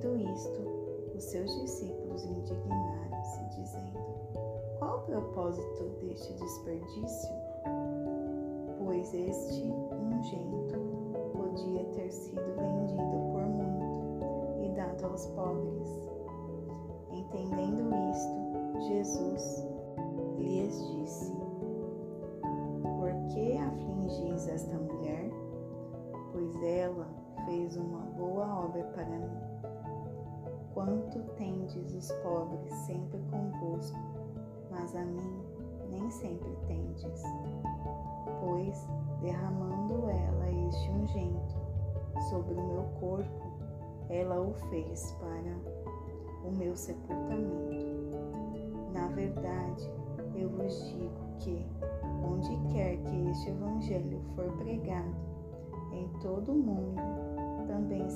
vendo isto, os seus discípulos indignaram-se, dizendo: Qual o propósito deste desperdício? Pois este ungento podia ter sido vendido por muito e dado aos pobres. Entendendo isto, Jesus lhes disse: Por que afligis esta mulher? Pois ela fez uma boa obra para mim. Quanto tendes os pobres sempre convosco, mas a mim nem sempre tendes. Pois, derramando ela este ungento sobre o meu corpo, ela o fez para o meu sepultamento. Na verdade, eu vos digo que, onde quer que este evangelho for pregado, em todo o mundo também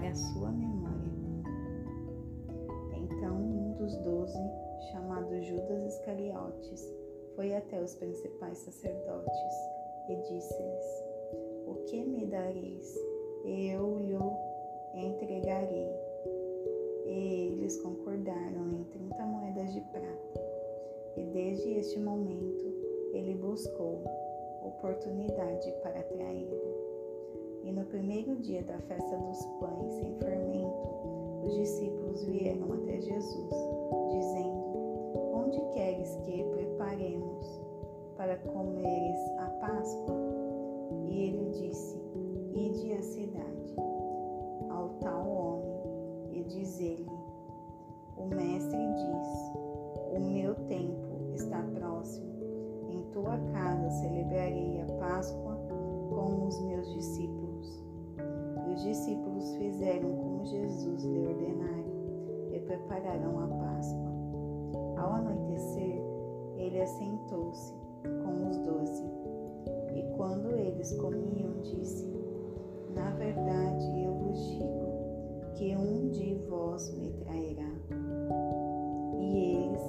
para a sua memória. Então um dos doze, chamado Judas Iscariotes, foi até os principais sacerdotes e disse-lhes: O que me dareis? Eu lhe entregarei. E eles concordaram em trinta moedas de prata. E desde este momento ele buscou oportunidade para traí-lo. E no primeiro dia da festa dos pães sem fermento, os discípulos vieram até Jesus, dizendo: Onde queres que preparemos para comeres a Páscoa? E ele disse: Ide à cidade, ao tal homem, e diz-lhe: O mestre diz: O meu tempo está próximo. Em tua casa celebrarei a Páscoa com os meus discípulos. Os discípulos fizeram como Jesus lhe ordenara e prepararam a Páscoa. Ao anoitecer, ele assentou-se com os doze. E quando eles comiam, disse: Na verdade, eu vos digo que um de vós me trairá. E eles,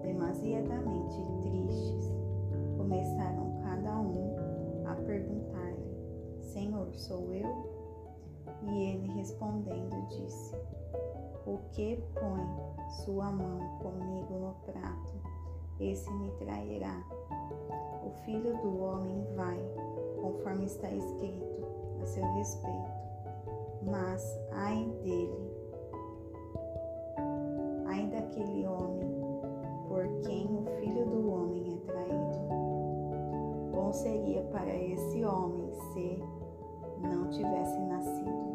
demasiadamente tristes, começaram cada um a perguntar-lhe: Senhor, sou eu? E ele respondendo disse: O que põe sua mão comigo no prato, esse me trairá. O filho do homem vai, conforme está escrito a seu respeito. Mas ai dele, ai daquele homem por quem o filho do homem é traído. Bom seria para esse homem se não tivesse nascido.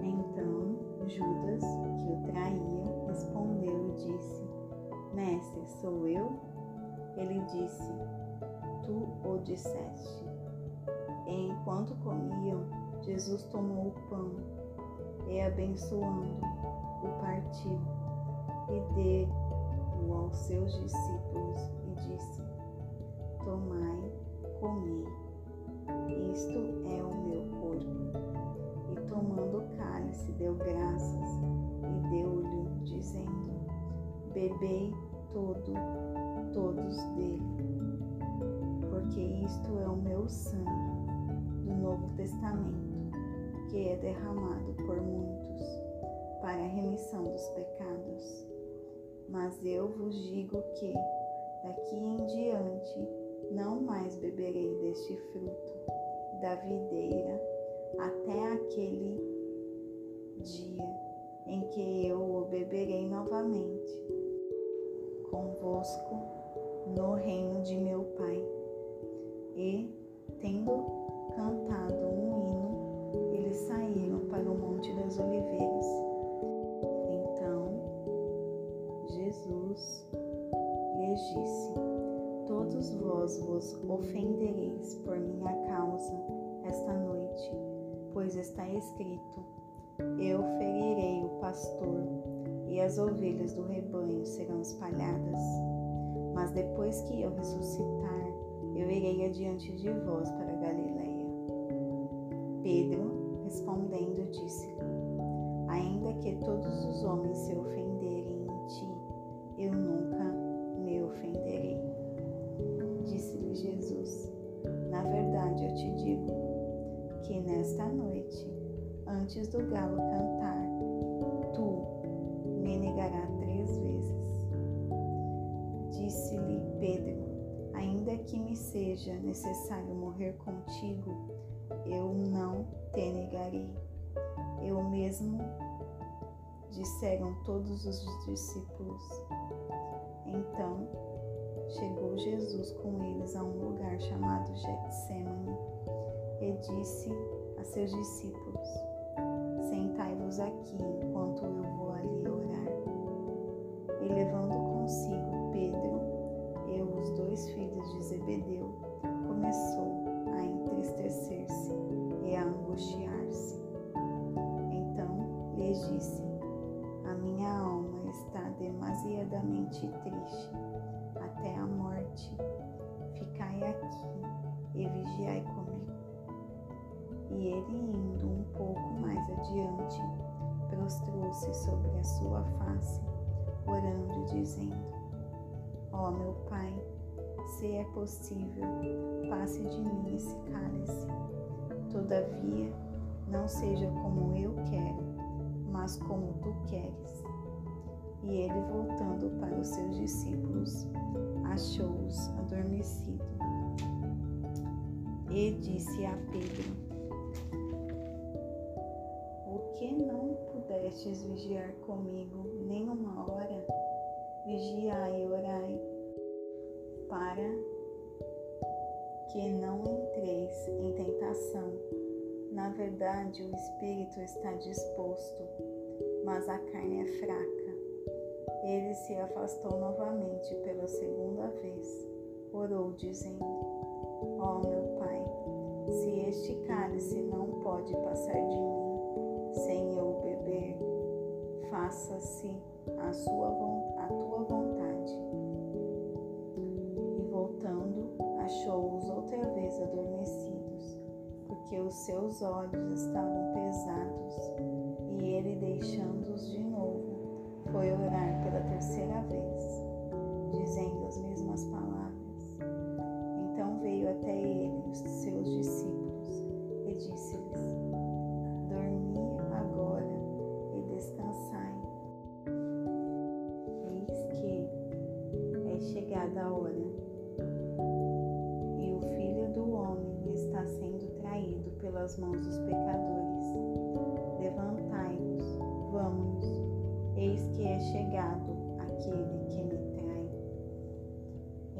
Então Judas, que o traía, respondeu e disse: Mestre, sou eu? Ele disse: Tu o disseste. E enquanto comiam, Jesus tomou o pão e, abençoando, o partiu e deu-o aos seus discípulos e disse: Tomai, comei, isto é o meu corpo. E tomando o cálice, deu graças e deu-lhe, dizendo: Bebei todo, todos dele, porque isto é o meu sangue do Novo Testamento, que é derramado por muitos para a remissão dos pecados. Mas eu vos digo que, daqui em diante, não mais beberei deste fruto da videira até aquele dia em que eu o beberei novamente convosco no reino de meu Pai. E, tendo cantado um hino, eles saíram para o Monte das Oliveiras. Todos vós vos ofendereis por minha causa esta noite, pois está escrito: Eu ferirei o pastor e as ovelhas do rebanho serão espalhadas. Mas depois que eu ressuscitar, eu irei adiante de vós para que nesta noite, antes do galo cantar, tu me negará três vezes. Disse-lhe Pedro: Ainda que me seja necessário morrer contigo, eu não te negarei. Eu mesmo disseram todos os discípulos. Então chegou Jesus com eles a um lugar chamado Getsemane e disse seus discípulos: Sentai-vos aqui enquanto eu vou ali orar. E levando consigo Pedro e os dois filhos de Zebedeu, começou a entristecer-se e a angustiar-se. Então lhes disse: A minha alma está demasiadamente triste ele, indo um pouco mais adiante, prostrou-se sobre a sua face, orando, dizendo: Ó oh, meu Pai, se é possível, passe de mim esse cálice. Todavia, não seja como eu quero, mas como tu queres. E ele, voltando para os seus discípulos, achou-os adormecidos. E disse a Pedro: que não pudestes vigiar comigo nem uma hora? Vigiai e orai, para que não entreis em tentação. Na verdade, o espírito está disposto, mas a carne é fraca. Ele se afastou novamente pela segunda vez. Orou, dizendo: Ó oh, meu se este cálice não pode passar de mim, sem eu beber, faça-se a, sua, a tua vontade. E voltando, achou-os outra vez adormecidos, porque os seus olhos estavam pesados, e ele, deixando-os de novo, foi orar pela terceira vez, dizendo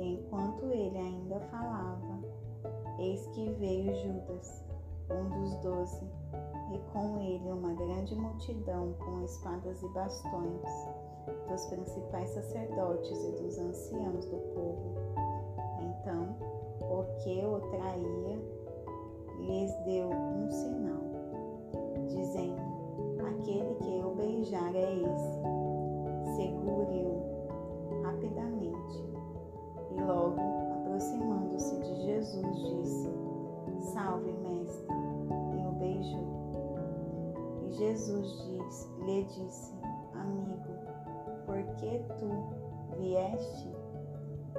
enquanto ele ainda falava, eis que veio Judas, um dos doze, e com ele uma grande multidão com espadas e bastões dos principais sacerdotes e dos anciãos do povo. Então, o que o traía lhes deu um sinal, dizendo: Aquele que eu beijar é esse, segure-o rapidamente. Jesus diz, lhe disse: Amigo, porque tu vieste?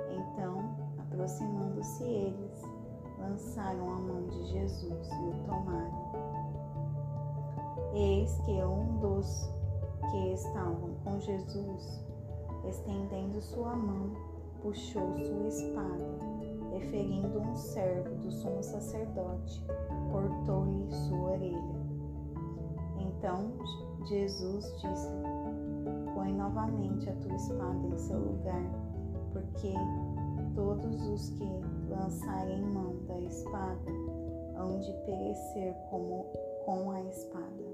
Então, aproximando-se eles, lançaram a mão de Jesus e o tomaram. Eis que um dos que estavam com Jesus, estendendo sua mão, puxou sua espada, e ferindo um servo do sumo sacerdote, cortou-lhe sua orelha. Então Jesus disse: Põe novamente a tua espada em seu lugar, porque todos os que lançarem mão da espada hão de perecer como com a espada.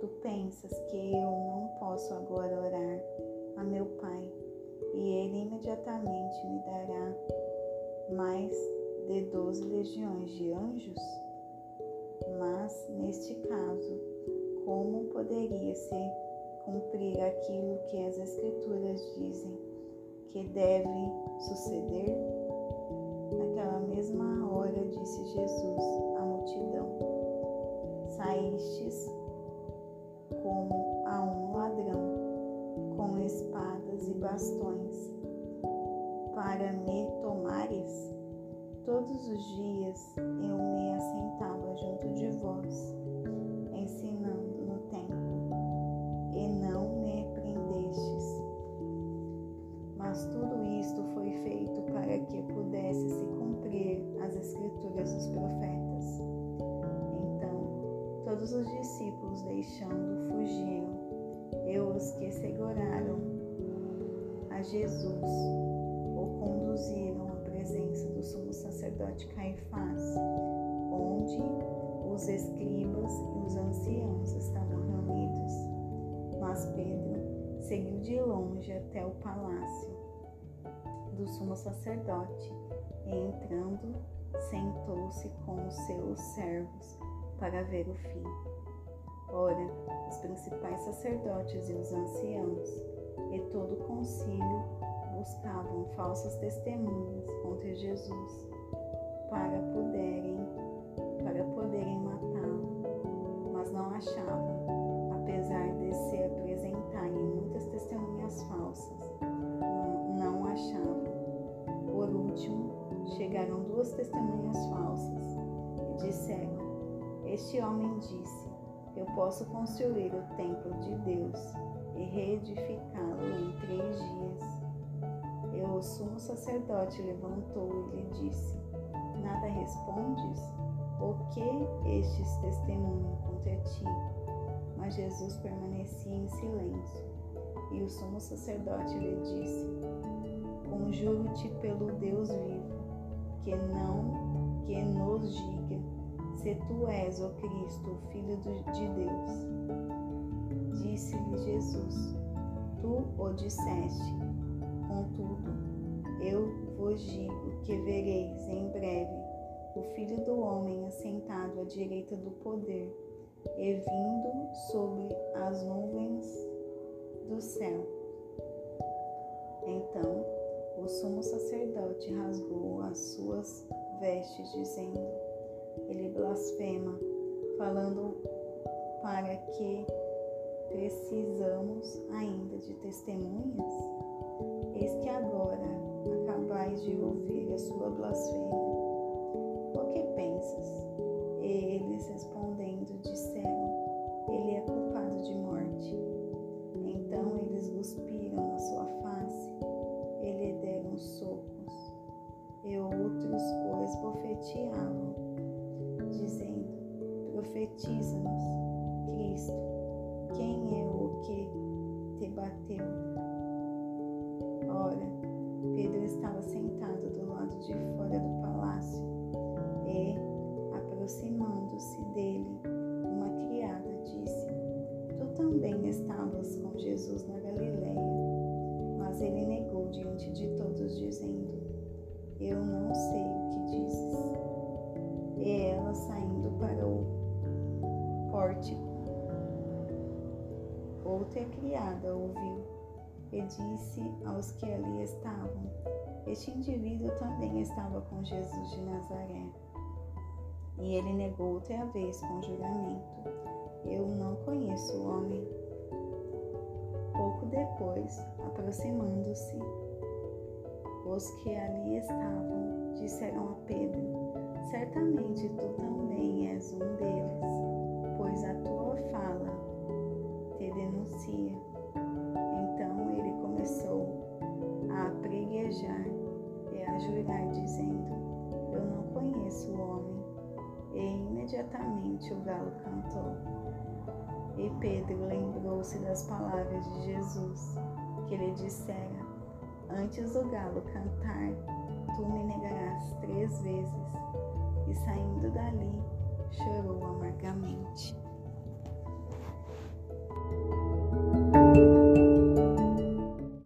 Tu pensas que eu não posso agora orar a meu Pai, e ele imediatamente me dará mais de doze legiões de anjos? Mas, neste caso, como poderia se cumprir aquilo que as Escrituras dizem que deve suceder? Naquela mesma hora disse Jesus à multidão: Saístes como a um ladrão, com espadas e bastões, para me tomares? Todos os dias eu o conduziram presença do sumo sacerdote Caifás, onde os escribas e os anciãos estavam reunidos. Mas Pedro seguiu de longe até o palácio do sumo sacerdote e, entrando, sentou-se com os seus servos para ver o fim. Ora, os principais sacerdotes e os anciãos e todo o concílio falsas testemunhas contra Jesus para poderem para poderem matá-lo, mas não achavam, apesar de se apresentarem muitas testemunhas falsas, não achavam. Por último, chegaram duas testemunhas falsas e disseram: Este homem disse: Eu posso construir o templo de Deus e reedificá-lo em três dias. O sumo sacerdote levantou e lhe disse: Nada respondes? O que estes testemunham contra ti? Mas Jesus permanecia em silêncio. E o sumo sacerdote lhe disse: Conjuro-te pelo Deus vivo, que não que nos diga se tu és o Cristo, o Filho de Deus. Disse-lhe Jesus: Tu o disseste. Contudo, eu vos digo que vereis em breve o Filho do Homem assentado à direita do poder e vindo sobre as nuvens do céu. Então o sumo sacerdote rasgou as suas vestes, dizendo: Ele blasfema, falando para que precisamos ainda de testemunhas? Eis que agora acabais de ouvir a sua blasfêmia. O que pensas? E eles aproximando-se dele, uma criada disse: Tu também estavas com Jesus na Galileia. Mas ele negou diante de todos, dizendo: Eu não sei o que dizes. E ela, saindo para o pórtico, outra criada ouviu e disse aos que ali estavam: Este indivíduo também estava com Jesus de Nazaré. E ele negou outra vez com juramento: Eu não conheço o homem. Pouco depois, aproximando-se, os que ali estavam disseram a Pedro: Certamente tu também és um deles, pois a tua fala te denuncia. O galo cantou. E Pedro lembrou-se das palavras de Jesus, que lhe dissera: Antes do galo cantar, tu me negarás três vezes. E saindo dali, chorou amargamente.